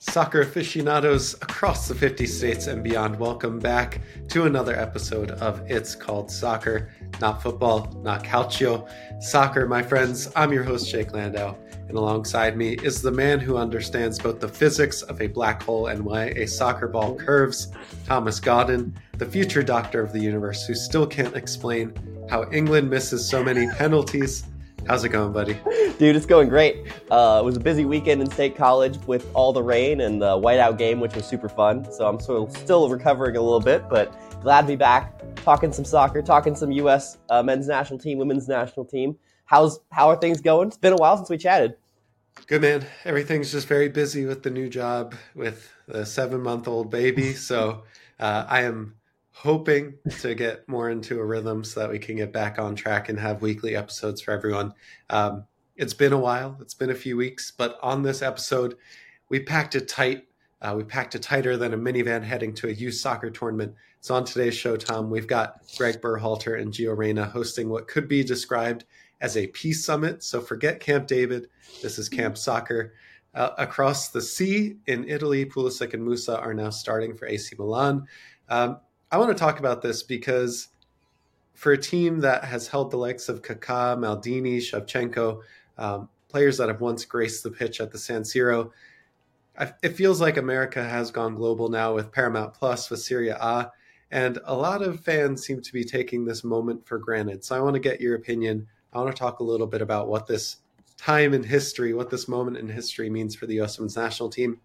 Soccer aficionados across the 50 states and beyond, welcome back to another episode of It's Called Soccer. Not football, not calcio. Soccer, my friends. I'm your host, Jake Landau, and alongside me is the man who understands both the physics of a black hole and why a soccer ball curves, Thomas Godden, the future doctor of the universe who still can't explain how England misses so many penalties How's it going, buddy? Dude, it's going great. Uh, it was a busy weekend in State College with all the rain and the whiteout game, which was super fun. So I'm sort of still recovering a little bit, but glad to be back talking some soccer, talking some U.S. Uh, men's national team, women's national team. How's how are things going? It's been a while since we chatted. Good man. Everything's just very busy with the new job with the seven month old baby. So uh, I am hoping to get more into a rhythm so that we can get back on track and have weekly episodes for everyone. Um, it's been a while, it's been a few weeks, but on this episode, we packed it tight. Uh, we packed it tighter than a minivan heading to a youth soccer tournament. So on today's show, Tom, we've got Gregg Berhalter and Gio Reyna hosting what could be described as a peace summit. So forget Camp David. This is Camp Soccer. Uh, across the sea in Italy, Pulisic and Musah are now starting for AC Milan. Um, I want to talk about this because for a team that has held the likes of Kaká, Maldini, Shevchenko, um, players that have once graced the pitch at the San Siro, I, it feels like America has gone global now with Paramount Plus, with Serie A, and a lot of fans seem to be taking this moment for granted. So I want to get your opinion. I want to talk a little bit about what this time in history, what this moment in history means for the U.S. Women's national team.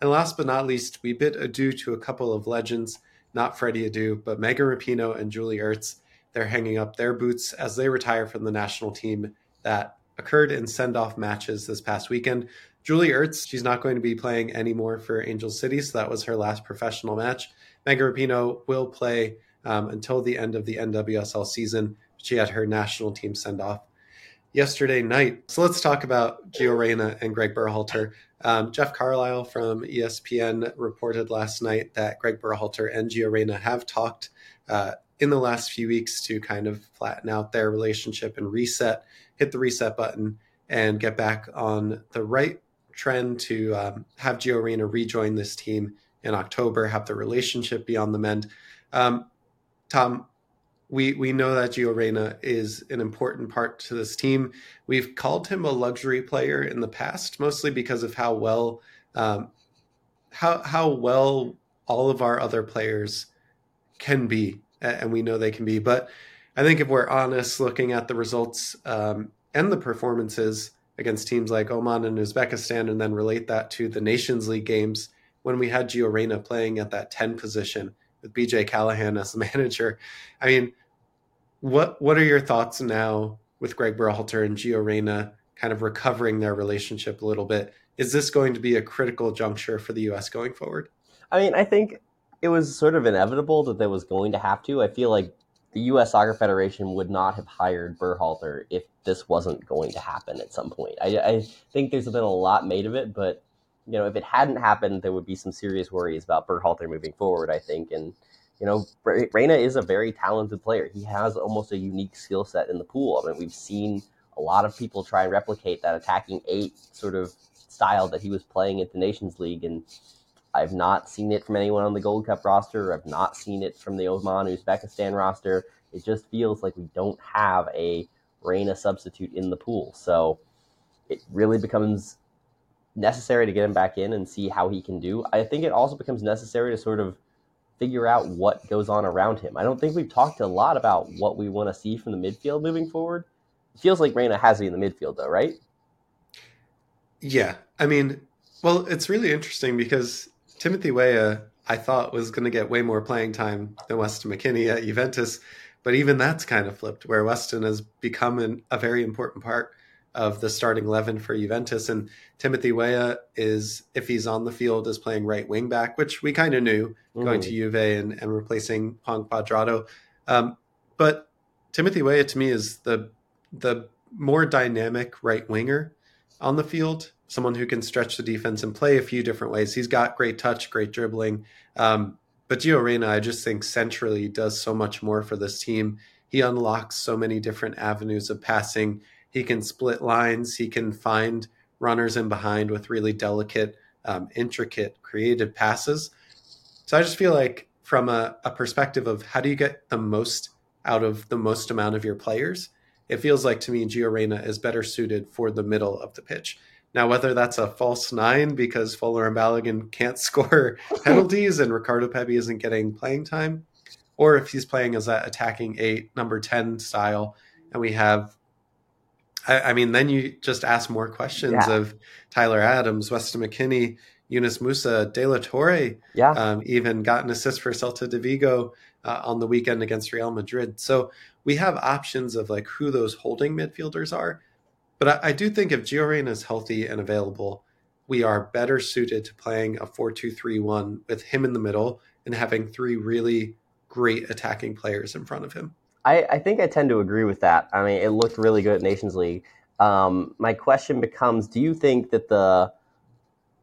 And last but not least, we bid adieu to a couple of legends not Freddie Adu, but Megan Rapinoe and Julie Ertz. They're hanging up their boots as they retire from the national team that occurred in send off matches this past weekend. Julie Ertz, she's not going to be playing anymore for Angel City, so that was her last professional match. Megan Rapinoe will play um, until the end of the NWSL season. She had her national team send off yesterday night. So let's talk about Gio Reyna and Gregg Berhalter. Um, Jeff Carlisle from ESPN reported last night that Gregg Berhalter and Gio Reyna have talked uh, in the last few weeks to kind of flatten out their relationship and reset, hit the reset button, and get back on the right trend to um, have Gio Reyna rejoin this team in October, have the relationship be on the mend. Um, Tom, we we know that Gio Reyna is an important part to this team. We've called him a luxury player in the past, mostly because of how well um, how how well all of our other players can be, and we know they can be. But I think if we're honest, looking at the results um, and the performances against teams like Oman and Uzbekistan, and then relate that to the Nations League games when we had Gio Reyna playing at that ten position with BJ Callaghan as the manager. I mean, what what are your thoughts now with Gregg Berhalter and Gio Reyna kind of recovering their relationship a little bit? Is this going to be a critical juncture for the U.S. going forward? I mean, I think it was sort of inevitable that they was going to have to. I feel like the U.S. Soccer Federation would not have hired Berhalter if this wasn't going to happen at some point. I, I think there's been a lot made of it, but you know, if it hadn't happened, there would be some serious worries about Berhalter moving forward. I think, and you know, Reyna is a very talented player. He has almost a unique skill set in the pool. I mean, we've seen a lot of people try and replicate that attacking eight sort of style that he was playing at the Nations League, and I've not seen it from anyone on the Gold Cup roster. I've not seen it from the Oman Uzbekistan roster. It just feels like we don't have a Reyna substitute in the pool. So it really becomes necessary to get him back in and see how he can do. I think it also becomes necessary to sort of figure out what goes on around him. I don't think we've talked a lot about what we want to see from the midfield moving forward. It feels like Reyna has to be in the midfield, though, right? Yeah. I mean, well, it's really interesting because Timothy Weah, I thought, was going to get way more playing time than Weston McKennie at Juventus. But even that's kind of flipped, where Weston has become an, a very important part of the starting 11 for Juventus. And Timothy Weah is, if he's on the field, is playing right wing back, which we kind of knew mm-hmm. going to mm. Juve and, and replacing Juan Cuadrado. Um, but Timothy Weah to me is the the more dynamic right winger on the field, someone who can stretch the defense and play a few different ways. He's got great touch, great dribbling. Um, but Gio Reyna, I just think centrally does so much more for this team. He unlocks so many different avenues of passing he can split lines. He can find runners in behind with really delicate um, intricate, creative passes. So I just feel like, from a, a perspective of how do you get the most out of the most amount of your players, it feels like to me Gio Reyna is better suited for the middle of the pitch. Now, whether that's a false nine because Folarin Balogun can't score penalties and Ricardo Pepi isn't getting playing time, or if he's playing as that attacking eight, number 10 style, and we have, I, I mean, then you just ask more questions yeah. of Tyler Adams, Weston McKennie, Yunus Musah, De La Torre, yeah. Um, even got an assist for Celta de Vigo uh, on the weekend against Real Madrid. So we have options of like who those holding midfielders are. But I, I do think if Gio Reyna is healthy and available, we are better suited to playing a 4 2 3 1 with him in the middle and having three really great attacking players in front of him. I, I think I tend to agree with that. I mean, it looked really good at Nations League. Um, my question becomes do you think that the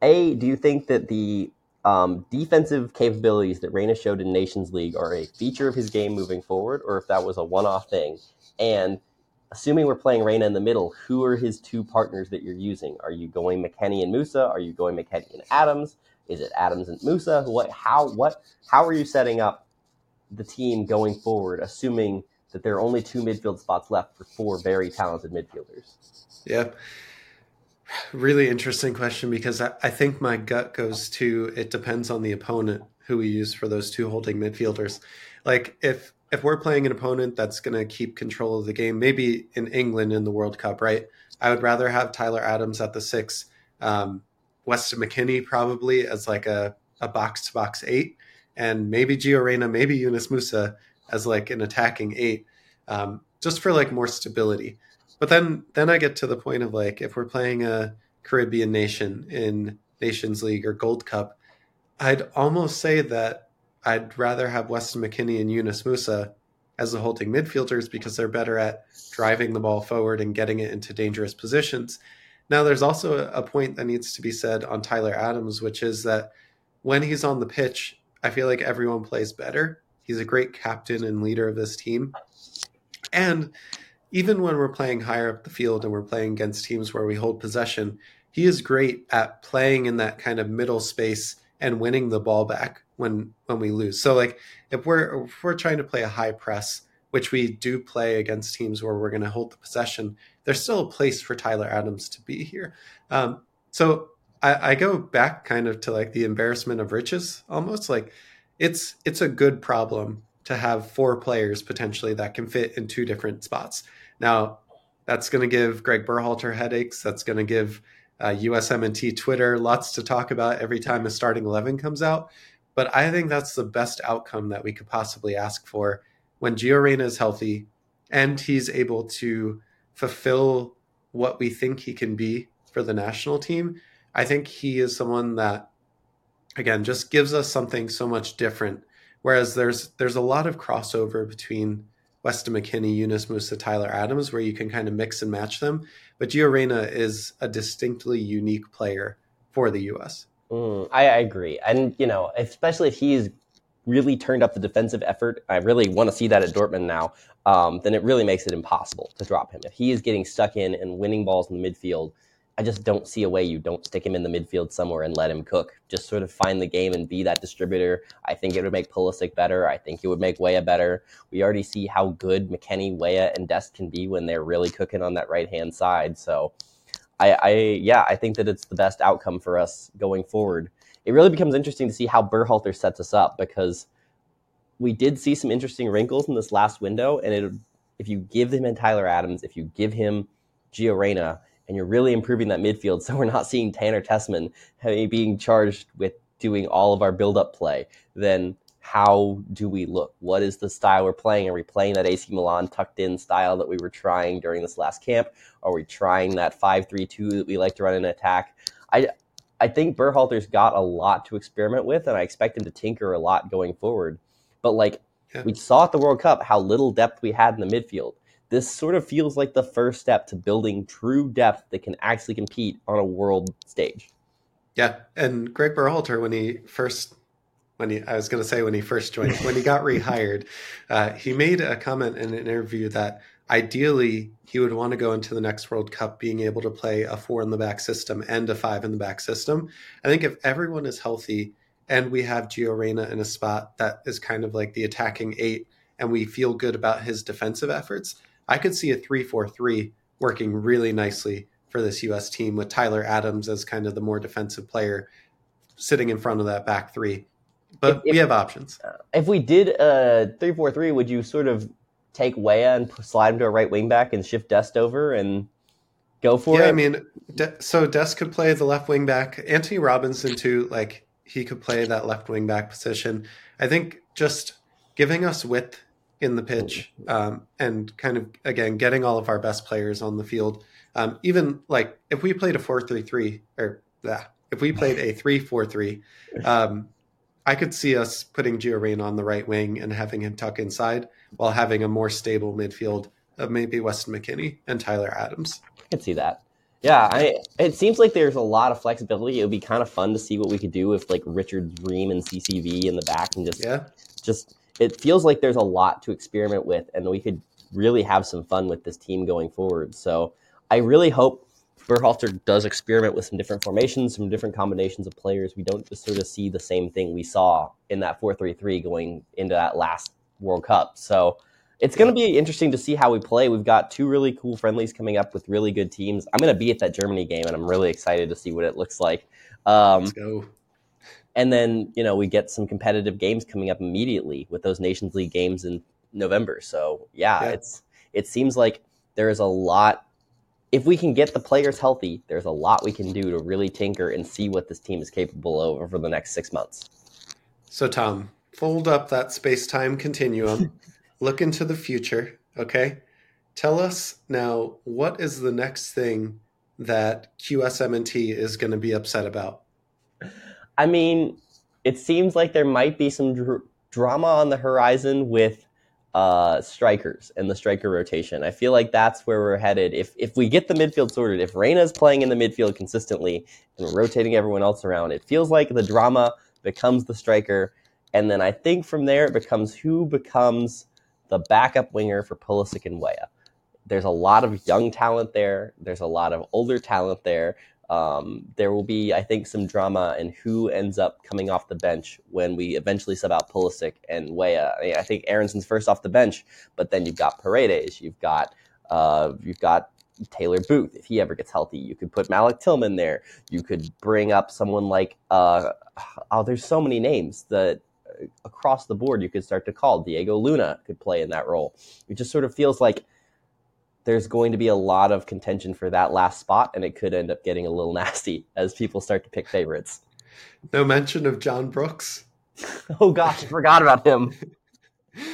a do you think that the um, defensive capabilities that Reyna showed in Nations League are a feature of his game moving forward, or if that was a one-off thing. And assuming we're playing Reyna in the middle, who are his two partners that you're using? Are you going McKennie and Musah? Are you going McKennie and Adams? Is it Adams and Musah? What? How? What? How are you setting up the team going forward, assuming that there are only two midfield spots left for four very talented midfielders? Yeah really interesting question because I, I, think my gut goes to it depends on the opponent who we use for those two holding midfielders. Like if if we're playing an opponent that's going to keep control of the game, maybe in England in the World Cup, right? I would rather have Tyler Adams at the six, um, Weston McKennie probably as like a a box to box eight, and maybe Gio Reyna, maybe Yunus Musah as like an attacking eight, um, just for like more stability. But then then I get to the point of like if we're playing a Caribbean nation in Nations League or Gold Cup, I'd almost say that I'd rather have Weston McKennie and Yunus Musah as the holding midfielders because they're better at driving the ball forward and getting it into dangerous positions. Now, there's also a point that needs to be said on Tyler Adams, which is that when he's on the pitch, I feel like everyone plays better. He's a great captain and leader of this team. And even when we're playing higher up the field and we're playing against teams where we hold possession, he is great at playing in that kind of middle space and winning the ball back when when we lose. So like if we're if we're trying to play a high press, which we do play against teams where we're going to hold the possession, there's still a place for Tyler Adams to be here. Um, so I, I go back kind of to like the embarrassment of riches almost like it's it's a good problem to have four players potentially that can fit in two different spots. Now, that's going to give Gregg Berhalter headaches. That's going to give uh, USMNT Twitter lots to talk about every time a starting 11 comes out. But I think that's the best outcome that we could possibly ask for when Gio Reyna is healthy and he's able to fulfill what we think he can be for the national team. I think he is someone that, again, just gives us something so much different. Whereas there's there's a lot of crossover between Weston McKennie, Yunus Musah, Tyler Adams, where you can kind of mix and match them. But Gio Reyna is a distinctly unique player for the U.S. Mm, I, I, agree, and you know, especially if he's really turned up the defensive effort. I really want to see that at Dortmund now. Um, then it really makes it impossible to drop him if he is getting stuck in and winning balls in the midfield. I just don't see a way you don't stick him in the midfield somewhere and let him cook. Just sort of find the game and be that distributor. I think it would make Pulisic better. I think it would make Weah better. We already see how good McKennie, Weah, and Dest can be when they're really cooking on that right hand side. So, I, I yeah, I think that it's the best outcome for us going forward. It really becomes interesting to see how Berhalter sets us up because we did see some interesting wrinkles in this last window, and it, if you give him and Tyler Adams, if you give him Gio Reyna, and you're really improving that midfield. So we're not seeing Tanner Tessmann being charged with doing all of our build-up play. Then how do we look? What is the style we're playing? Are we playing that AC Milan tucked in style that we were trying during this last camp? Are we trying that 5-3-2 that we like to run in attack? I I think Berhalter's got a lot to experiment with, and I expect him to tinker a lot going forward. But like yeah. we saw at the World Cup how little depth we had in the midfield this sort of feels like the first step to building true depth that can actually compete on a world stage. Yeah, and Gregg Berhalter, when he first, when he, I was going to say when he first joined, when he got rehired, uh, he made a comment in an interview that ideally he would want to go into the next World Cup being able to play a four in the back system and a five in the back system. I think if everyone is healthy and we have Gio Reyna in a spot that is kind of like the attacking eight and we feel good about his defensive efforts, I could see a 3 4 3 working really nicely for this US team with Tyler Adams as kind of the more defensive player sitting in front of that back three. But if, if, we have options. Uh, if we did a 3 4 3, would you sort of take Weah and slide him to a right wing back and shift Dest over and go for yeah, it? Yeah, I mean, De- so Dest could play the left wing back. Antonee Robinson, too, like he could play that left wing back position. I think just giving us width in the pitch um, and kind of, again, getting all of our best players on the field. Um, even like if we played a 4 3 3, or if we played a 3 4 3, um, I could see us putting Gio on the right wing and having him tuck inside while having a more stable midfield of maybe Weston McKennie and Tyler Adams. I can see that. Yeah, I, it seems like there's a lot of flexibility. It would be kind of fun to see what we could do with like Richard Ream and CCV in the back and just yeah. just it feels like there's a lot to experiment with and we could really have some fun with this team going forward. So I really hope Berhalter does experiment with some different formations, some different combinations of players. We don't just sort of see the same thing we saw in that 4-3-3 going into that last World Cup. So it's going to be interesting to see how we play. We've got two really cool friendlies coming up with really good teams. I'm going to be at that Germany game, and I'm really excited to see what it looks like. Um, Let's go. And then you know we get some competitive games coming up immediately with those Nations League games in November. So yeah, yeah. it's it seems like there is a lot if we can get the players healthy, there's a lot we can do to really tinker and see what this team is capable of over the next six months. So, Tom, fold up that space time continuum, look into the future, okay? Tell us now what is the next thing that USMNT is going to be upset about? I mean, it seems like there might be some dr- drama on the horizon with uh, strikers and the striker rotation. I feel like that's where we're headed. If if we get the midfield sorted, if Reyna's playing in the midfield consistently and we're rotating everyone else around, it feels like the drama becomes the striker, and then I think from there it becomes who becomes the backup winger for Pulisic and Weah. There's a lot of young talent there. There's a lot of older talent there. Um, there will be, I think, some drama in who ends up coming off the bench when we eventually sub out Pulisic and Weah. I, mean, I think Aaronson's first off the bench, but then you've got Paredes, you've got uh, you've got Taylor Booth if he ever gets healthy. You could put Malik Tillman there. You could bring up someone like uh, oh, there's so many names that uh, across the board you could start to call. Diego Luna could play in that role. It just sort of feels like there's going to be a lot of contention for that last spot, and it could end up getting a little nasty as people start to pick favorites. No mention of John Brooks. oh gosh, I forgot about him.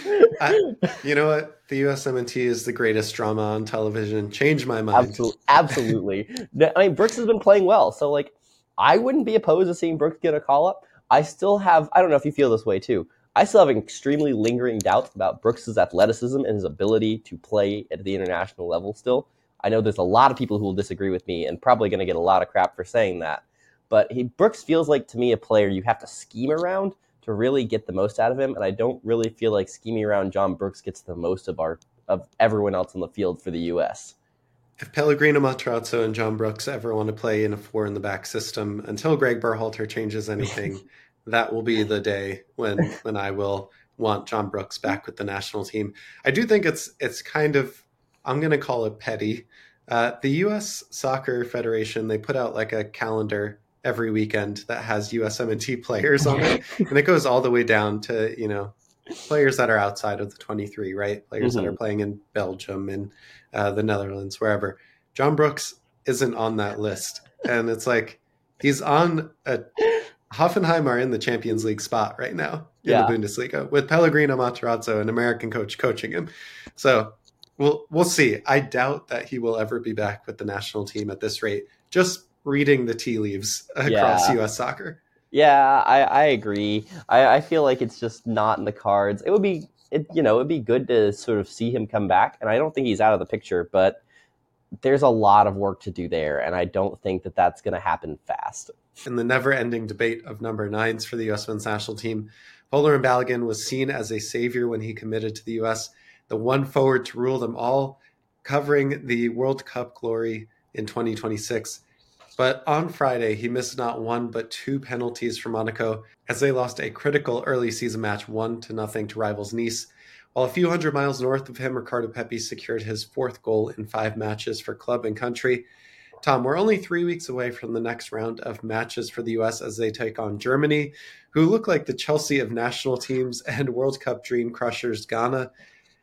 I, you know what? The USMNT is the greatest drama on television. Change my mind. Absolutely. Absolutely. I mean, Brooks has been playing well, so like, I wouldn't be opposed to seeing Brooks get a call up. I still have. I don't know if you feel this way too. I still have extremely lingering doubts about Brooks's athleticism and his ability to play at the international level still. I know there's a lot of people who will disagree with me and probably going to get a lot of crap for saying that. But he Brooks feels like to me a player you have to scheme around to really get the most out of him, and I don't really feel like scheming around John Brooks gets the most of our of everyone else on the field for the U.S. If Pellegrino Matarazzo and John Brooks ever want to play in a four in the back system, until Gregg Berhalter changes anything, that will be the day when when I will want John Brooks back with the national team. I do think it's it's kind of I'm going to call it petty. Uh, the U.S. Soccer Federation they put out like a calendar every weekend that has USMNT players on it, and it goes all the way down to you know players that are outside of the 23, right? Players mm-hmm. that are mm-hmm. playing in Belgium and uh, the Netherlands, wherever. John Brooks isn't on that list, and it's like he's on a Hoffenheim are in the Champions League spot right now in yeah. the Bundesliga with Pellegrino Matarazzo, an American coach, coaching him. So we'll we'll see. I doubt that he will ever be back with the national team at this rate. Just reading the tea leaves across yeah. U.S. soccer. Yeah, I, I agree. I, I feel like it's just not in the cards. It would be, it, you know, it'd be good to sort of see him come back, and I don't think he's out of the picture, but there's a lot of work to do there, and I don't think that that's going to happen fast. In the never-ending debate of number nines for the U.S. men's national team, Folarin Balogun was seen as a savior when he committed to the U.S., the one forward to rule them all. covering the World Cup glory in 2026. But on Friday, he missed not one but two penalties for Monaco as they lost a critical early season match 1 to nothing to rivals Nice. While a few hundred miles north of him, Ricardo Pepi secured his fourth goal in five matches for club and country. Tom, we're only three weeks away from the next round of matches for the U.S. as they take on Germany, who look like the Chelsea of national teams, and World Cup dream crushers Ghana.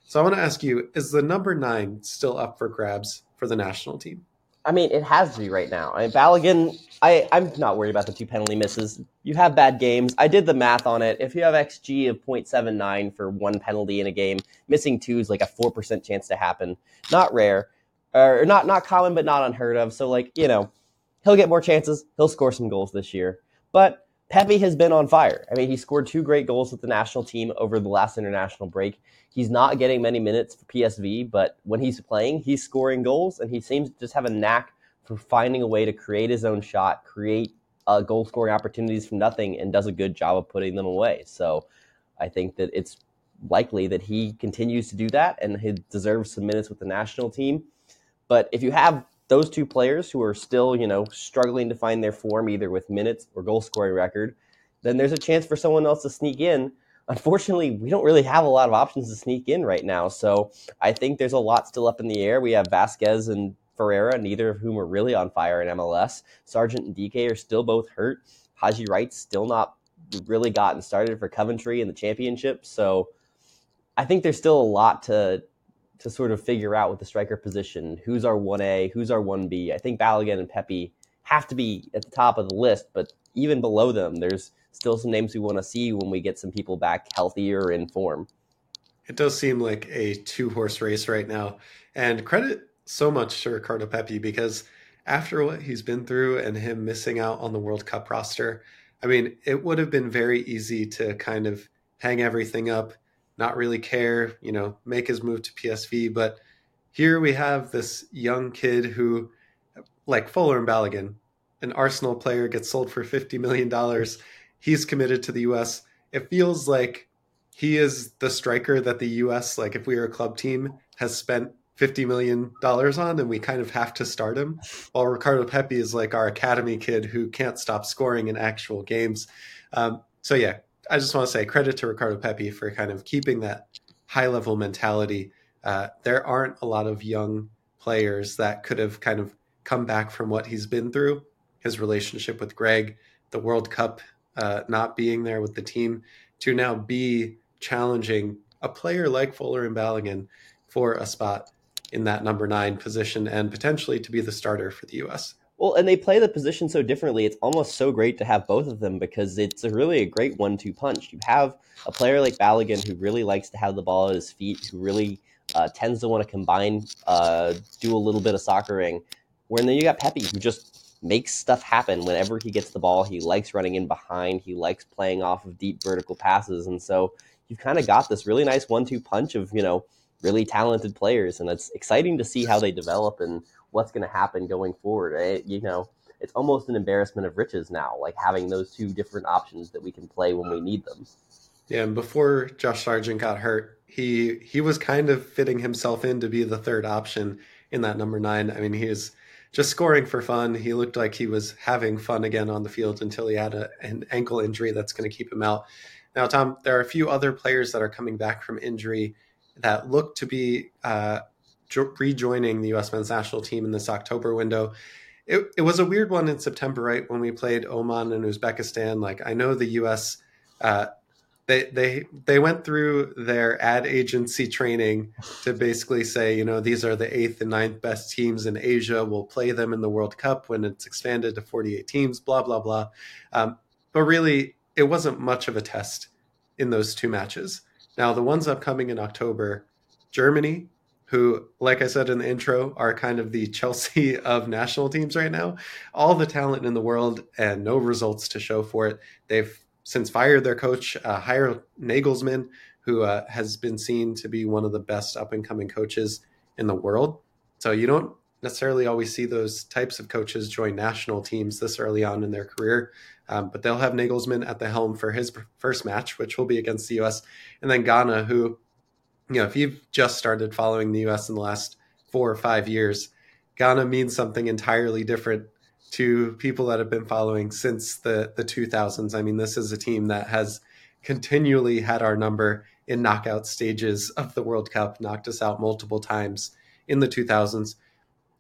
So I want to ask you is the number nine still up for grabs for the national team? I mean, it has to be right now. I mean, Balogun, I, I'm not worried about the two penalty misses. You have bad games. I did the math on it. If you have XG of 0.79 for one penalty in a game, missing two is like a 4% chance to happen. Not rare or not not common, but not unheard of. So like you know, he'll get more chances. He'll score some goals this year. But Pepi has been on fire. I mean, he scored two great goals with the national team over the last international break. He's not getting many minutes for PSV, but when he's playing, he's scoring goals, and he seems to just have a knack for finding a way to create his own shot, create uh, goal scoring opportunities from nothing, and does a good job of putting them away. So I think that it's likely that he continues to do that and he deserves some minutes with the national team. But if you have those two players who are still, you know, struggling to find their form either with minutes or goal scoring record, then there's a chance for someone else to sneak in. Unfortunately, we don't really have a lot of options to sneak in right now. So I think there's a lot still up in the air. We have Vazquez and Ferreira, neither of whom are really on fire in MLS. Sargent and DK are still both hurt. Haji Wright's still not really gotten started for Coventry in the championship. So I think there's still a lot to to sort of figure out with the striker position who's our 1A, who's our 1B. I think Balogun and Pepi have to be at the top of the list, but even below them, there's still some names we want to see when we get some people back healthier in form. It does seem like a two horse race right now. And credit so much to Ricardo Pepi because after what he's been through and him missing out on the World Cup roster, I mean, it would have been very easy to kind of hang everything up not really care, you know, make his move to PSV. But here we have this young kid who, like Folarin Balogun, an Arsenal player gets sold for $50 million. He's committed to the US. It feels like he is the striker that the US, like if we were a club team, has spent $50 million on and we kind of have to start him. While Ricardo Pepi is like our academy kid who can't stop scoring in actual games. Um, so yeah, I just want to say credit to Ricardo Pepi for kind of keeping that high level mentality. Uh, there aren't a lot of young players that could have kind of come back from what he's been through, his relationship with Gregg, the World Cup uh, not being there with the team, to now be challenging a player like Folarin Balogun for a spot in that number nine position and potentially to be the starter for the U.S. Well, and they play the position so differently. It's almost so great to have both of them because it's a really a great one-two punch. You have a player like Balogun who really likes to have the ball at his feet, who really uh, tends to want to combine, uh, do a little bit of soccering. Where then you got Pepi who just makes stuff happen whenever he gets the ball. He likes running in behind. He likes playing off of deep vertical passes, and so you've kind of got this really nice one-two punch of you know really talented players, and it's exciting to see how they develop and what's going to happen going forward. It, you know, it's almost an embarrassment of riches now, like having those two different options that we can play when we need them. Yeah, and before Josh Sargent got hurt, he he was kind of fitting himself in to be the third option in that number nine. I mean, he was just scoring for fun. He looked like he was having fun again on the field until he had a, an ankle injury that's going to keep him out. Now, Tom, there are a few other players that are coming back from injury that look to be uh, rejoining the U.S. men's national team in this October window. It, it was a weird one in September, right? When we played Oman and Uzbekistan. Like I know the U.S. Uh, they they they went through their ad agency training to basically say, you know, these are the eighth and ninth best teams in Asia. We'll play them in the World Cup when it's expanded to 48 teams. Blah blah blah. Um, but really, it wasn't much of a test in those two matches. Now the ones upcoming in October, Germany who, like I said in the intro, are kind of the Chelsea of national teams right now. All the talent in the world and no results to show for it. They've since fired their coach, uh, hired Nagelsmann, who uh, has been seen to be one of the best up and coming coaches in the world. So you don't necessarily always see those types of coaches join national teams this early on in their career. Um, but they'll have Nagelsmann at the helm for his first match, which will be against the U.S. And then Ghana, who you know, if you've just started following the U.S. in the last four or five years. Ghana means something entirely different to people that have been following since the, the 2000s. I mean, this is a team that has continually had our number in knockout stages of the World Cup, knocked us out multiple times in the 2000s.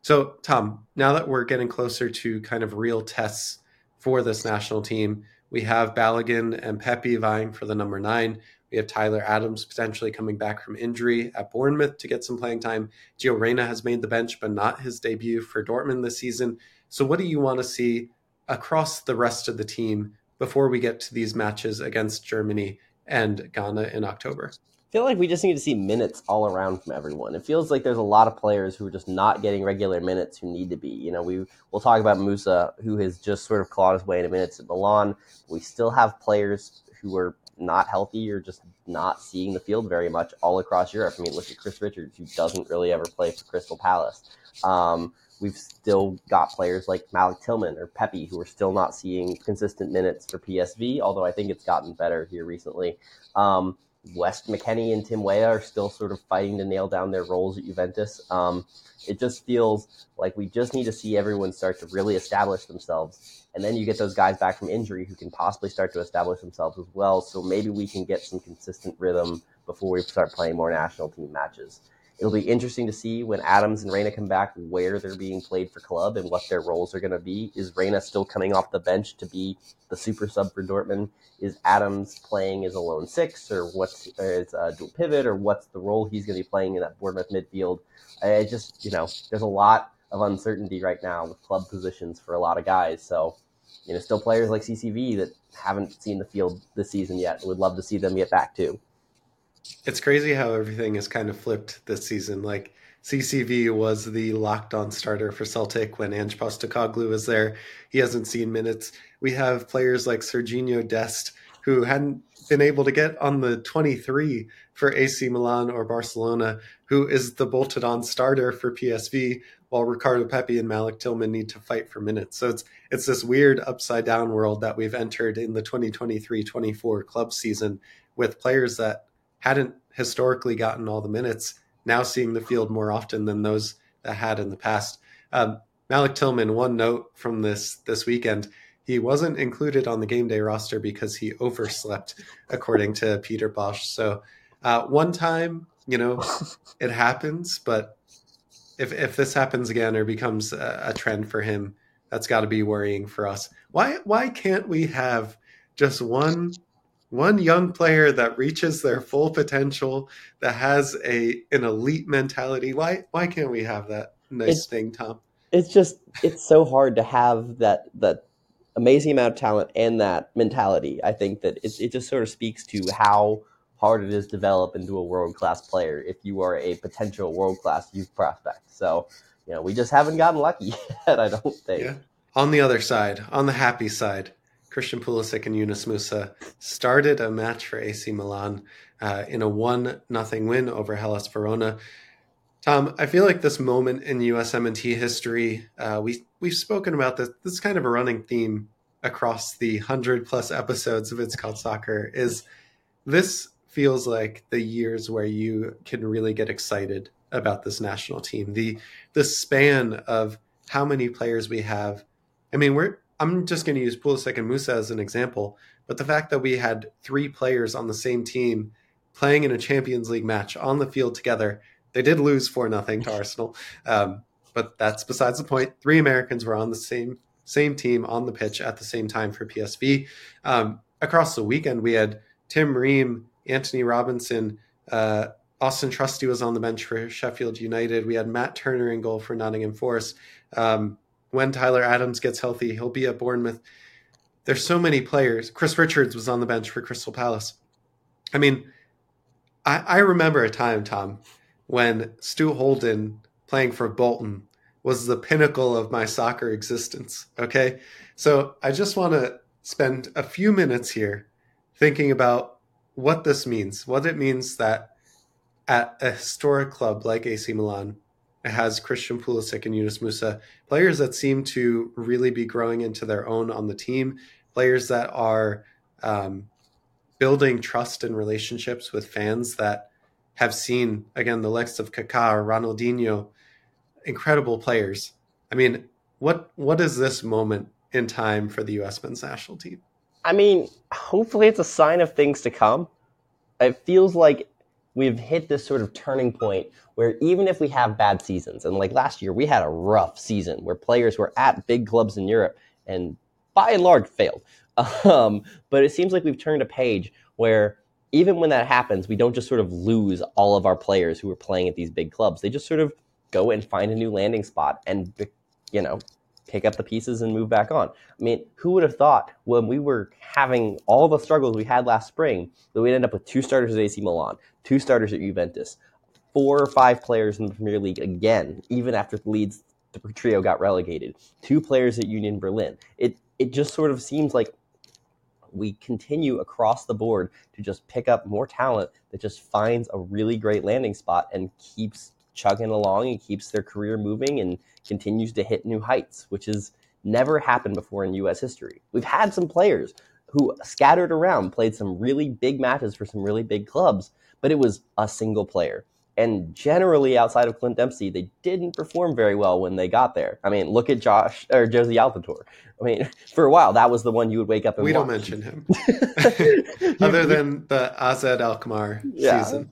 So, Tom, now that we're getting closer to kind of real tests for this national team, we have Balogun and Pepi vying for the number nine. We have Tyler Adams potentially coming back from injury at Bournemouth to get some playing time. Gio Reyna has made the bench, but not his debut for Dortmund this season. So, what do you want to see across the rest of the team before we get to these matches against Germany and Ghana in October? I feel like we just need to see minutes all around from everyone. It feels like there's a lot of players who are just not getting regular minutes who need to be. You know, we we'll talk about Musah, who has just sort of clawed his way into minutes at Milan. We still have players who are not healthy or just not seeing the field very much all across Europe. I mean, look at Chris Richards, who doesn't really ever play for Crystal Palace. Um, we've still got players like Malik Tillman or Pepi who are still not seeing consistent minutes for PSV, although I think it's gotten better here recently. Um, West McKennie and Tim Weah are still sort of fighting to nail down their roles at Juventus. Um, it just feels like we just need to see everyone start to really establish themselves. And then you get those guys back from injury who can possibly start to establish themselves as well. So maybe we can get some consistent rhythm before we start playing more national team matches. It'll be interesting to see when Adams and Reyna come back where they're being played for club and what their roles are going to be. Is Reyna still coming off the bench to be the super sub for Dortmund? Is Adams playing as a lone six or what's as uh, a dual pivot or what's the role he's going to be playing in that Bournemouth midfield? I just, you know, there's a lot of uncertainty right now with club positions for a lot of guys. So, you know, still players like CCV that haven't seen the field this season yet. Would love to see them get back too. It's crazy how everything is kind of flipped this season. Like CCV was the locked on starter for Celtic when Ange Postecoglou was there. He hasn't seen minutes. We have players like Serginho Dest who hadn't been able to get on the 23 for AC Milan or Barcelona, who is the bolted on starter for PSV, while Ricardo Pepi and Malik Tillman need to fight for minutes. So it's it's this weird upside down world that we've entered in the 2023-24 club season with players that hadn't historically gotten all the minutes, now seeing the field more often than those that had in the past. Um, Malik Tillman, one note from this this weekend, he wasn't included on the game day roster because he overslept, according to Peter Bosz. So uh, one time, you know, it happens, but if if this happens again or becomes a, a trend for him, that's got to be worrying for us. Why why can't we have just one one young player that reaches their full potential, that has a an elite mentality. Why why can't we have that nice it's, thing, Tom? It's just it's so hard to have that that amazing amount of talent and that mentality. I think that it it just sort of speaks to how hard it is to develop into a world class player if you are a potential world class youth prospect. So, you know, we just haven't gotten lucky yet, I don't think. Yeah. On the other side, on the happy side, Christian Pulisic and Yunus Musah started a match for AC Milan uh, in a one nothing win over Hellas Verona. Tom, I feel like this moment in USMNT history, uh, we we've spoken about this. This is kind of a running theme across the hundred plus episodes of It's Called Soccer. Is this feels like the years where you can really get excited about this national team. The the span of how many players we have. I mean, we're I'm just going to use Pulisic and Musah as an example, but the fact that we had three players on the same team playing in a Champions League match on the field together, they did lose four nothing to Arsenal, um, but that's besides the point. Three Americans were on the same same team on the pitch at the same time for PSV. Um, across the weekend, we had Tim Ream, Antonee Robinson. Uh, Austin Trusty was on the bench for Sheffield United. We had Matt Turner in goal for Nottingham Forest. Um, when Tyler Adams gets healthy, he'll be at Bournemouth. There's so many players. Chris Richards was on the bench for Crystal Palace. I mean, I, I remember a time, Tom, when Stu Holden playing for Bolton was the pinnacle of my soccer existence. Okay. So I just want to spend a few minutes here thinking about what this means, what it means that at a historic club like AC Milan, it has Christian Pulisic and Yunus Musah, players that seem to really be growing into their own on the team, players that are um, building trust and relationships with fans that have seen, again, the likes of Kaká or Ronaldinho incredible players. I mean, what what is this moment in time for the U.S. men's national team? I mean, hopefully it's a sign of things to come. It feels like we've hit this sort of turning point where even if we have bad seasons, and like last year, we had a rough season where players were at big clubs in Europe and by and large failed. Um, but it seems like we've turned a page where even when that happens, we don't just sort of lose all of our players who are playing at these big clubs. They just sort of go and find a new landing spot and, you know, pick up the pieces and move back on. I mean, who would have thought when we were having all the struggles we had last spring that we'd end up with two starters at AC Milan, two starters at Juventus, four or five players in the Premier League again, even after the Leeds the trio got relegated, two players at Union Berlin. It it just sort of seems like we continue across the board to just pick up more talent that just finds a really great landing spot and keeps chugging along and keeps their career moving and continues to hit new heights, which has never happened before in U.S. history. We've had some players who scattered around, played some really big matches for some really big clubs, but it was a single player. And generally, outside of Clint Dempsey, they didn't perform very well when they got there. I mean, look at Josh or Jozy Altidore. I mean, for a while, that was the one you would wake up and we watch. don't mention him, other than the AZ Alkmaar Yeah. season.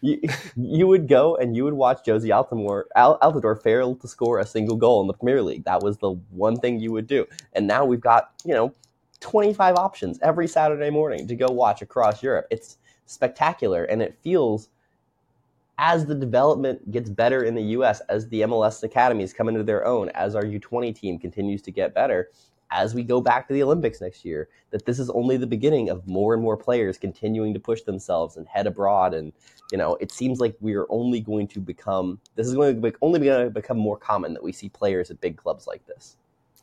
You, you would go and you would watch Jozy Altidore, Al, Altidore fail to score a single goal in the Premier League. That was the one thing you would do. And now we've got, you know, 25 options every Saturday morning to go watch across Europe. It's spectacular and it feels as the development gets better in the US, as the MLS academies come into their own, as our U20 team continues to get better, as we go back to the Olympics next year, that this is only the beginning of more and more players continuing to push themselves and head abroad. And, you know, it seems like we are only going to become, this is going to be, only going to become more common that we see players at big clubs like this.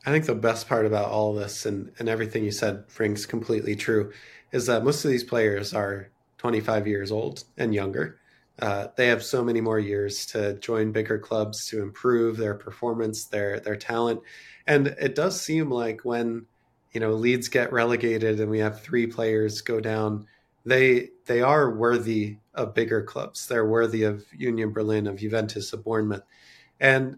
I think the best part about all this and, and everything you said rings completely true is that most of these players are 25 years old and younger. Uh, they have so many more years to join bigger clubs to improve their performance, their their talent, and it does seem like when you know Leeds get relegated and we have three players go down, they they are worthy of bigger clubs. They're worthy of Union Berlin, of Juventus, of Bournemouth, and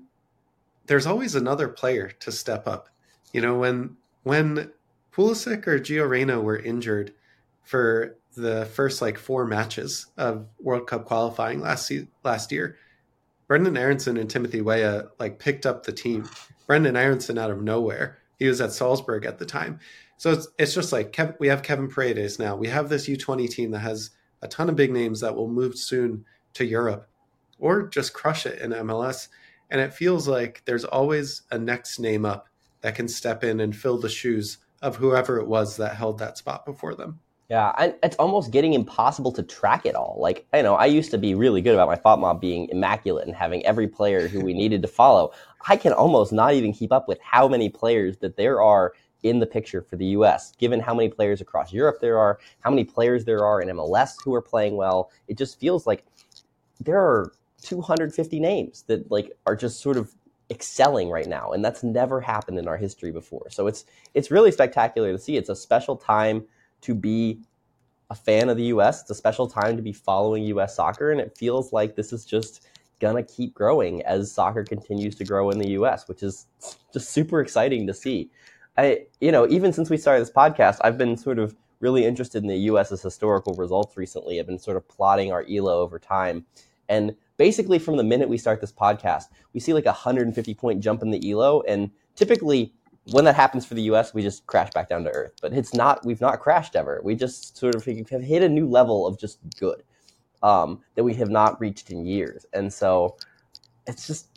there's always another player to step up. You know when when Pulisic or Gio Reyna were injured for the first like four matches of World Cup qualifying last last year, Brenden Aaronson and Timothy Weah like picked up the team. Brenden Aaronson out of nowhere. He was at Salzburg at the time. So it's it's just like Kev, we have Kevin Paredes now. We have this U20 team that has a ton of big names that will move soon to Europe or just crush it in MLS. And it feels like there's always a next name up that can step in and fill the shoes of whoever it was that held that spot before them. Yeah, and it's almost getting impossible to track it all. Like, I know I used to be really good about my FotMob being immaculate and having every player who we needed to follow. I can almost not even keep up with how many players that there are in the picture for the US, given how many players across Europe there are, how many players there are in MLS who are playing well. It just feels like there are 250 names that like are just sort of excelling right now and that's never happened in our history before. So it's it's really spectacular to see. It's a special time to be a fan of the US. It's a special time to be following US soccer and it feels like this is just to keep growing as soccer continues to grow in the US, which is just super exciting to see. I you know, even since we started this podcast, I've been sort of really interested in the US's historical results recently. I've been sort of plotting our ELO over time. And basically from the minute we start this podcast, we see like a 150 point jump in the ELO and typically when that happens for the US, we just crash back down to earth. But it's not, we've not crashed ever. We just sort of have hit a new level of just good um, that we have not reached in years. And so it's just,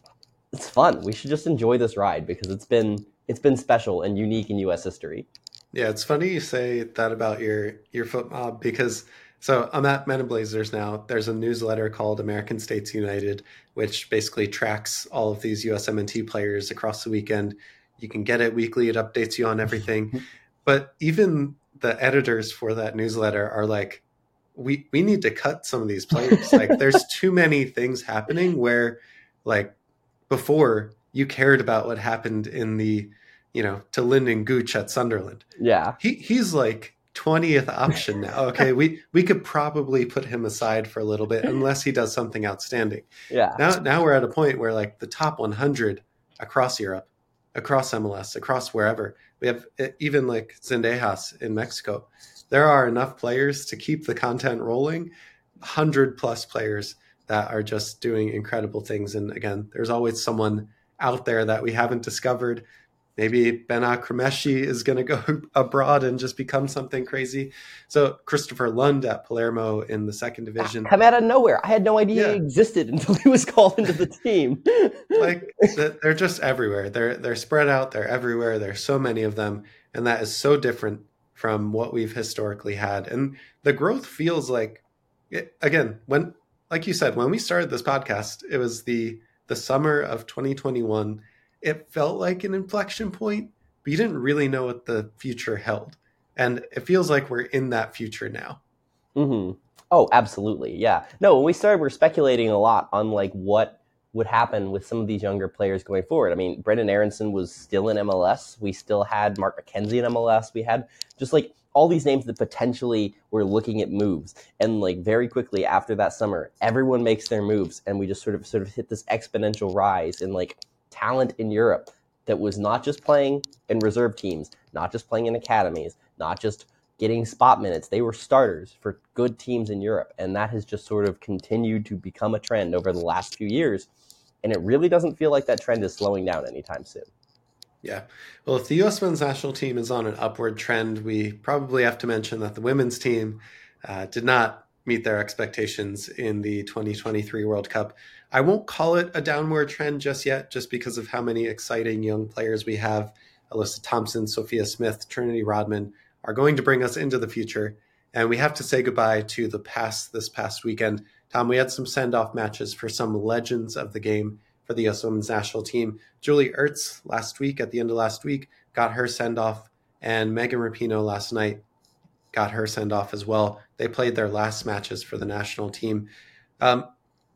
it's fun. We should just enjoy this ride because it's been, it's been special and unique in US history. Yeah, it's funny you say that about your your FotMob because so I'm at Men in Blazers now. There's a newsletter called American States United, which basically tracks all of these USMNT players across the weekend. You can get it weekly; it updates you on everything. but even the editors for that newsletter are like, we we need to cut some of these players. like, there's too many things happening where, like, before you cared about what happened in the you know, to Lynden Gooch at Sunderland. Yeah. He he's like twentieth option now. Okay, we we could probably put him aside for a little bit unless he does something outstanding. Yeah. Now now we're at a point where like the top 100 across Europe, across MLS, across wherever we have eh, even like Zendejas in Mexico. There are enough players to keep the content rolling. Hundred plus players that are just doing incredible things. And again, there's always someone out there that we haven't discovered. Maybe Ben Cremaschi is going to go abroad and just become something crazy. So Kristoffer Lund at Palermo in the second ah, division. Come out of nowhere. I had no idea yeah. he existed until he was called into the team. like they're just everywhere. They're they're spread out. They're everywhere. There's so many of them, and that is so different from what we've historically had. And the growth feels like, again, when like you said, when we started this podcast, it was the the summer of 2021. It felt like an inflection point, but you didn't really know what the future held. And it feels like we're in that future now. Mm-hmm. Oh, absolutely. Yeah. No, when we started, we are speculating a lot on like what would happen with some of these younger players going forward. I mean, Brenden Aaronson was still in MLS. We still had Mark McKenzie in MLS. We had just like all these names that potentially were looking at moves. And like very quickly after that summer, everyone makes their moves and we just sort of sort of hit this exponential rise in like talent in Europe that was not just playing in reserve teams, not just playing in academies, not just getting spot minutes. They were starters for good teams in Europe. And that has just sort of continued to become a trend over the last few years. And it really doesn't feel like that trend is slowing down anytime soon. Yeah. Well, if the U.S. men's national team is on an upward trend, we probably have to mention that the women's team uh, did not meet their expectations in the 2023 World Cup. I won't call it a downward trend just yet, just because of how many exciting young players we have. Alyssa Thompson, Sophia Smith, Trinity Rodman are going to bring us into the future. And we have to say goodbye to the past this past weekend. Tom, we had some send off matches for some legends of the game for the U.S. women's national team. Julie Ertz last week, at the end of last week, got her send off, and Megan Rapinoe last night got her send off as well. They played their last matches for the national team. Um,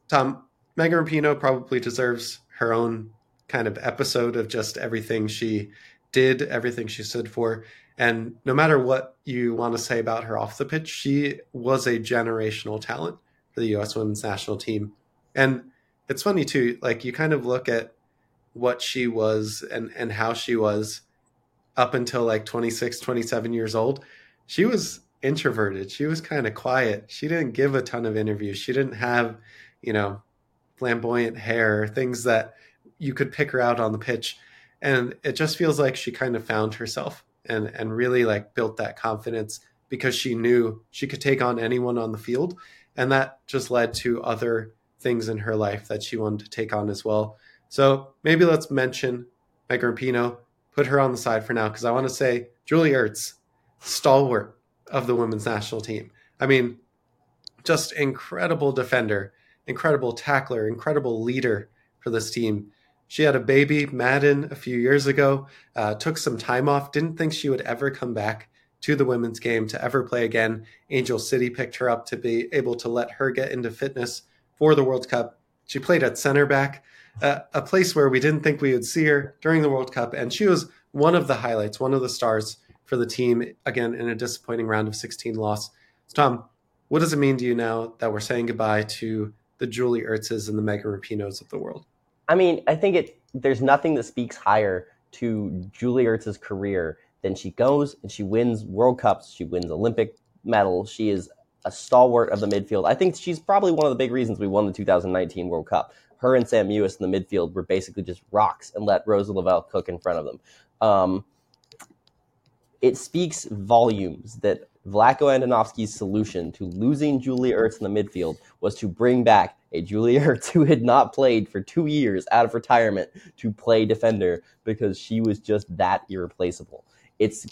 Tom, Megan Rapinoe probably deserves her own kind of episode of just everything she did, everything she stood for. And no matter what you want to say about her off the pitch, she was a generational talent for the U.S. women's national team. And it's funny too like you kind of look at what she was and and how she was up until like 26 27 years old she was introverted she was kind of quiet she didn't give a ton of interviews she didn't have you know flamboyant hair things that you could pick her out on the pitch and it just feels like she kind of found herself and and really like built that confidence because she knew she could take on anyone on the field and that just led to other things in her life that she wanted to take on as well. So maybe let's mention Megan Rapinoe, put her on the side for now, because I want to say Julie Ertz, stalwart of the women's national team. I mean, just incredible defender, incredible tackler, incredible leader for this team. She had a baby, Madden, a few years ago, uh, took some time off, didn't think she would ever come back to the women's game to ever play again. Angel City picked her up to be able to let her get into fitness for the World Cup. She played at center back, uh, a place where we didn't think we would see her during the World Cup. And she was one of the highlights, one of the stars for the team, again, in a disappointing round of 16 loss. So, Tom, what does it mean to you now that we're saying goodbye to the Julie Ertzes and the Megan Rapinoes of the world? I mean, I think it. There's nothing that speaks higher to Julie Ertz's career than she goes and she wins World Cups, she wins Olympic medals. She is a stalwart of the midfield. I think she's probably one of the big reasons we won the 2019 World Cup. Her and Sam Mewis in the midfield were basically just rocks and let Rose Lavelle cook in front of them. Um, it speaks volumes that Vlatko Andonovski's solution to losing Julie Ertz in the midfield was to bring back a Julie Ertz who had not played for two years out of retirement to play defender because she was just that irreplaceable. It's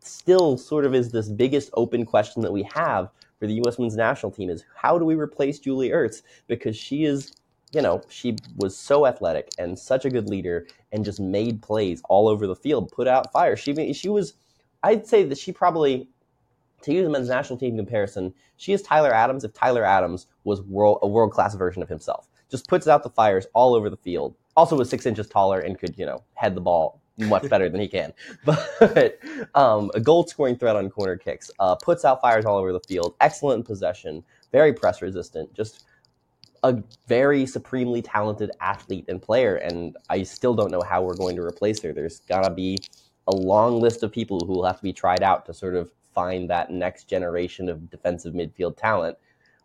still sort of is this biggest open question that we have for the U.S. men's national team is how do we replace Julie Ertz because she is, you know, she was so athletic and such a good leader and just made plays all over the field, put out fire. She she was, I'd say that she probably, to use a men's national team comparison, she is Tyler Adams if Tyler Adams was world a world class version of himself. Just puts out the fires all over the field. Also was six inches taller and could you know head the ball much better than he can. But um, a goal scoring threat on corner kicks, uh, puts out fires all over the field, excellent in possession, very press resistant, just a very supremely talented athlete and player. And I still don't know how we're going to replace her. There's got to be a long list of people who will have to be tried out to sort of find that next generation of defensive midfield talent.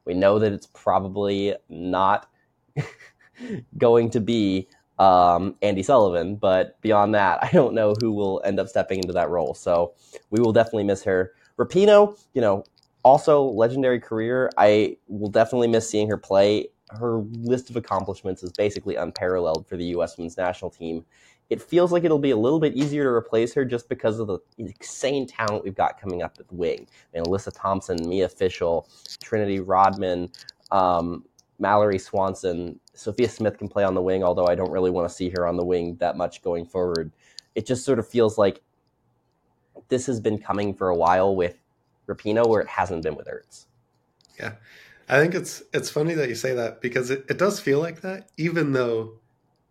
We know that it's probably not going to be um, Andi Sullivan. But beyond that, I don't know who will end up stepping into that role. So we will definitely miss her. Rapinoe, you know, also legendary career. I will definitely miss seeing her play. Her list of accomplishments is basically unparalleled for the U.S. women's national team. It feels like it'll be a little bit easier to replace her just because of the insane talent we've got coming up at the wing. I mean, Alyssa Thompson, Mia Fishel, Trinity Rodman, um, Mallory Swanson, Sophia Smith can play on the wing, although I don't really want to see her on the wing that much going forward. It just sort of feels like this has been coming for a while with Rapinoe, where it hasn't been with Ertz. Yeah, I think it's it's funny that you say that because it, it does feel like that, even though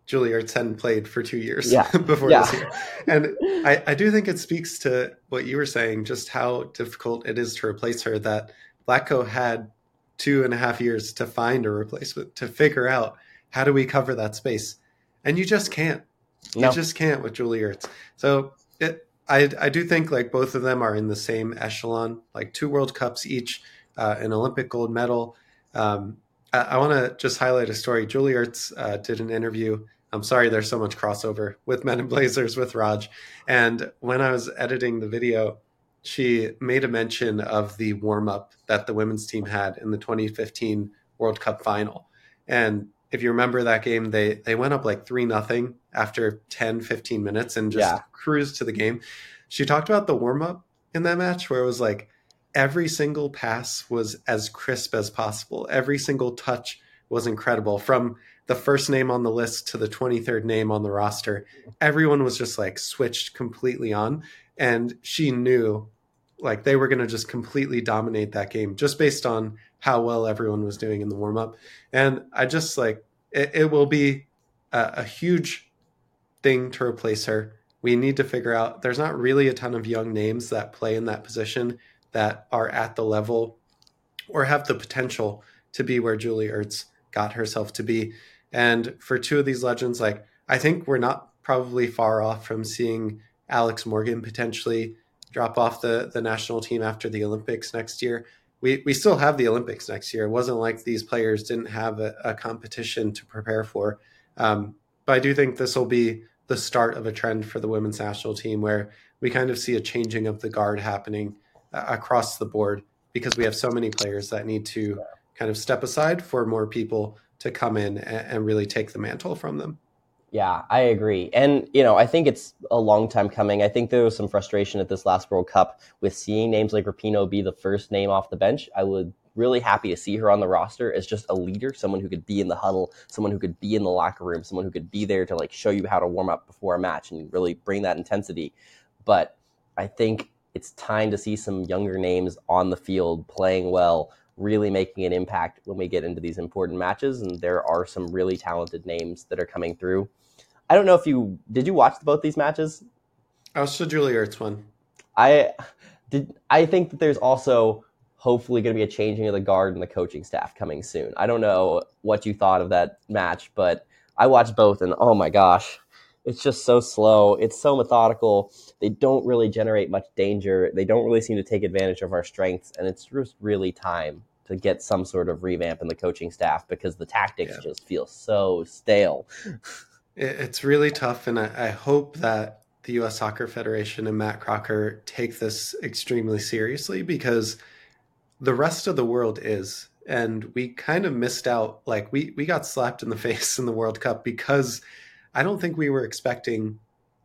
Julie Ertz hadn't played for two years yeah. before yeah. this year. And I, I do think it speaks to what you were saying, just how difficult it is to replace her. That Vlatko had two and a half years to find a replacement to figure out how do we cover that space and you just can't no. you just can't with julie ertz so it, I, I do think like both of them are in the same echelon like two world cups each uh, an olympic gold medal um, i, I want to just highlight a story julie ertz uh, did an interview i'm sorry there's so much crossover with men in blazers with Rog and when i was editing the video she made a mention of the warm up that the women's team had in the 2015 World Cup final. And if you remember that game, they they went up like 3 nothing after 10 15 minutes and just yeah. cruised to the game. She talked about the warm up in that match where it was like every single pass was as crisp as possible. Every single touch was incredible from the first name on the list to the 23rd name on the roster. Everyone was just like switched completely on and she knew like they were going to just completely dominate that game just based on how well everyone was doing in the warm up. And I just like it, it will be a, a, huge thing to replace her. We need to figure out there's not really a ton of young names that play in that position that are at the level or have the potential to be where Julie Ertz got herself to be. And for two of these legends, like I think we're not probably far off from seeing Alex Morgan potentially drop off the the national team after the Olympics next year. We we still have the Olympics next year. It wasn't like these players didn't have a, a competition to prepare for. Um, but I do think this will be the start of a trend for the women's national team where we kind of see a changing of the guard happening Uh, across the board because we have so many players that need to kind of step aside for more people to come in and, really take the mantle from them. Yeah, I agree. And, you know, I think it's a long time coming. I think there was some frustration at this last World Cup with seeing names like Rapinoe be the first name off the bench. I would really happy to see her on the roster as just a leader, someone who could be in the huddle, someone who could be in the locker room, someone who could be there to like show you how to warm up before a match and really bring that intensity. But I think it's time to see some younger names on the field playing well, really making an impact when we get into these important matches. And there are some really talented names that are coming through. I don't know if you did you watch both these matches? I watched the Julie Ertz one. I did. I think that there's also hopefully going to be a changing of the guard and the coaching staff coming soon. I don't know what you thought of that match, but I watched both and oh my gosh, it's just so slow. It's so methodical. They don't really generate much danger. They don't really seem to take advantage of our strengths, and it's just really time to get some sort of revamp in the coaching staff because the tactics yeah. just feel so stale. It's really tough, and I, I hope that the U.S. Soccer Federation and Matt Crocker take this extremely seriously because the rest of the world is, and we kind of missed out. Like we we got slapped in the face in the World Cup because I don't think we were expecting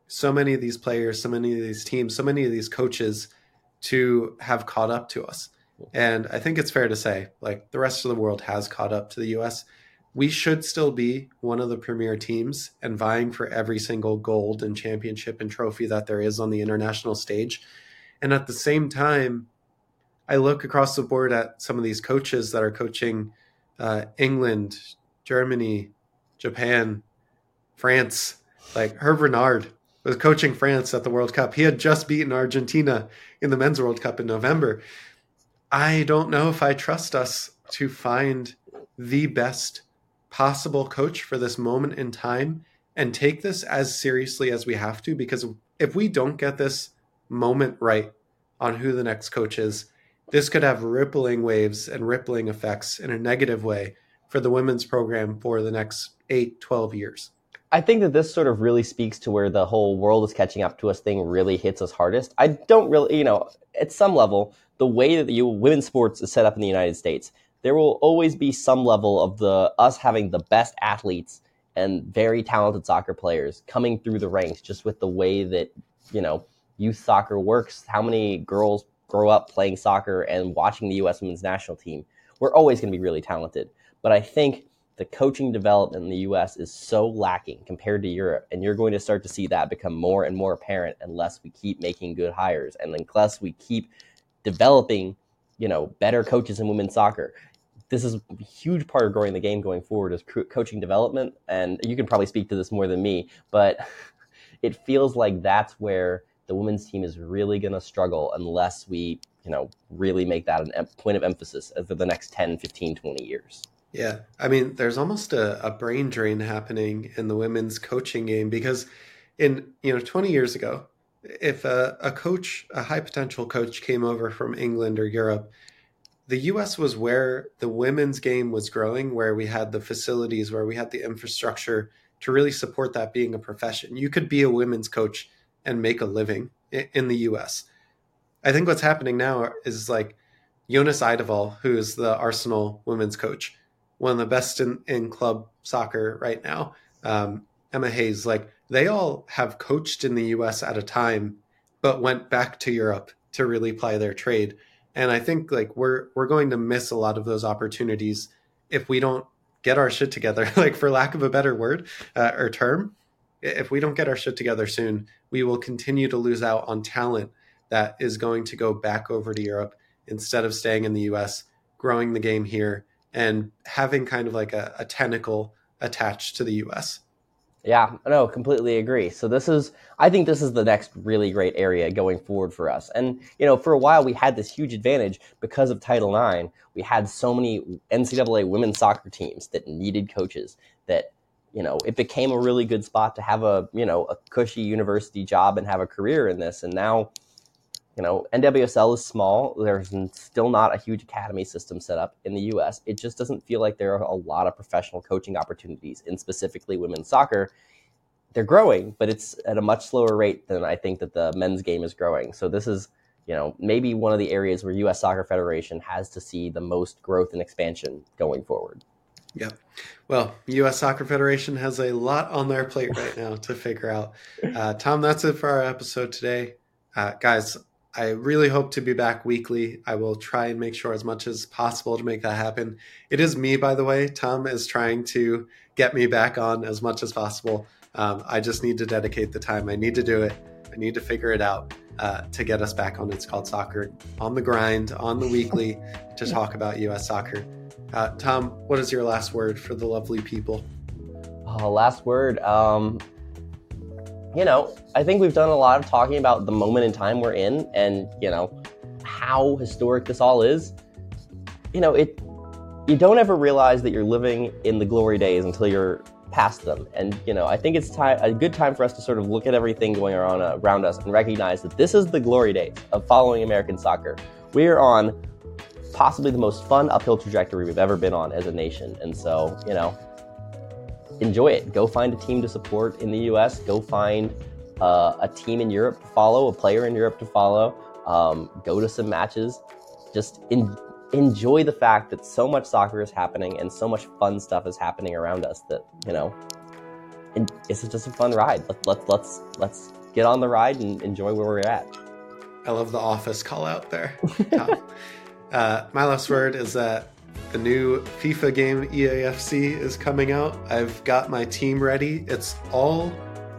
so many of these players, so many of these teams, so many of these coaches to have caught up to us. And I think it's fair to say, like the rest of the world has caught up to the U.S we should still be one of the premier teams and vying for every single gold and championship and trophy that there is on the international stage. And at the same time, I look across the board at some of these coaches that are coaching uh, England, Germany, Japan, France, like Herve Renard. was coaching France at the World Cup. He had just beaten Argentina in the Men's World Cup in November. I don't know if I trust us to find the best possible coach for this moment in time and take this as seriously as we have to because if we don't get this moment right on who the next coach is, this could have rippling waves and rippling effects in a negative way for the women's program for the next 8, 12 years. I think that this sort of really speaks to where the whole world is catching up to us thing really hits us hardest. I don't really, you know, at some level, the way that the women's sports is set up in the United States, there will always be some level of the us having the best athletes and very talented soccer players coming through the ranks just with the way that, you know, youth soccer works, how many girls grow up playing soccer and watching the US women's national team. We're always going to be really talented. But I think the coaching development in the US is so lacking compared to Europe. And you're going to start to see that become more and more apparent unless we keep making good hires and unless we keep developing, you know, better coaches in women's soccer. This is a huge part of growing the game going forward is coaching development. And you can probably speak to this more than me, but it feels like that's where the women's team is really going to struggle unless we, you know, really make that a point of emphasis for the next 10, 15, 20 years. Yeah. I mean, there's almost a, a brain drain happening in the women's coaching game because in, you know, 20 years ago, if a, a coach, a high potential coach came over from England or Europe, the US was where the women's game was growing, where we had the facilities, where we had the infrastructure to really support that being a profession. You could be a women's coach and make a living in the US. I think what's happening now is like Jonas Eidevall, who is the Arsenal women's coach one of the best in, in club soccer right now. Um, Emma Hayes, like they all have coached in the US at a time, but went back to Europe to really ply their trade. And I think like we're we're going to miss a lot of those opportunities if we don't get our shit together. like for lack of a better word uh, or term, if we don't get our shit together soon, we will continue to lose out on talent that is going to go back over to Europe instead of staying in the US, growing the game here, and having kind of like a, a tentacle attached to the US. Yeah, no, completely agree. So this is, I think this is the next really great area going forward for us. And you know, for a while we had this huge advantage because of Title IX. We had so many NCAA women's soccer teams that needed coaches that you know it became a really good spot to have a you know a cushy university job and have a career in this. And now you know, NWSL is small. There's still not a huge academy system set up in the US. It just doesn't feel like there are a lot of professional coaching opportunities in specifically women's soccer. They're growing, but it's at a much slower rate than I think that the men's game is growing. So this is, you know, maybe one of the areas where US Soccer Federation has to see the most growth and expansion going forward. Yeah. Well, U.S. Soccer Federation has a lot on their plate right now to figure out. Uh, Tom, that's it for our episode today. Uh, guys, I really hope to be back weekly. I will try and make sure as much as possible to make that happen. It is me, by the way. Tom is trying to get me back on as much as possible. Um, I just need to dedicate the time. I need to do it. I need to figure it out uh, to get us back on It's Called Soccer on the grind, on the weekly to talk about U.S. soccer. Uh, Tom, what is your last word for the lovely people? Oh, last word. Um, you know, I think we've done a lot of talking about the moment in time we're in and, you know, how historic this all is. You know, it you don't ever realize that you're living in the glory days until you're past them. And, you know, I think it's time a good time for us to sort of look at everything going on around us and recognize that this is the glory days of following American soccer. We are on possibly the most fun uphill trajectory we've ever been on as a nation. And so, you know, enjoy it. Go find a team to support in the US. Go find uh, a team in Europe to follow, a player in Europe to follow. Um, go to some matches. Just in, enjoy the fact that so much soccer is happening and so much fun stuff is happening around us that, you know, it's just a fun ride. Let, let, let's, let's get on the ride and enjoy where we're at. I love the office call out there. uh, my last word is that the new FIFA game EAFC is coming out. I've got my team ready. It's all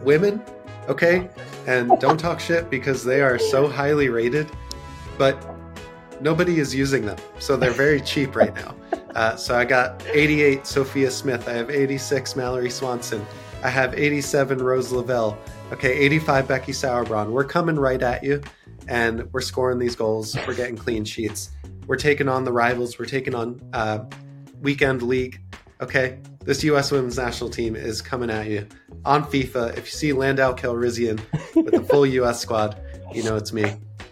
women, okay? And don't talk shit because they are so highly rated, but nobody is using them. So they're very cheap right now. Uh, so I got 88 Sophia Smith. I have 86 Mallory Swanson. I have 87 Rose Lavelle. Okay, 85 Becky Sauerbrunn. We're coming right at you, and we're scoring these goals. We're getting clean sheets. We're taking on the rivals. We're taking on uh, weekend league. Okay, this U.S. women's national team is coming at you on FIFA. If you see Landau Calrissian with the full U.S. squad, you know it's me.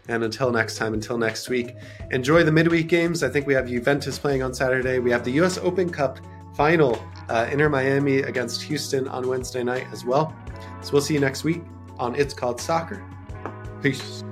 And until next time, until next week, enjoy the midweek games. I think we have Juventus playing on Saturday. We have the U.S. Open Cup final, uh, Inter Miami against Houston on Wednesday night as well. So we'll see you next week on It's Called Soccer. Peace.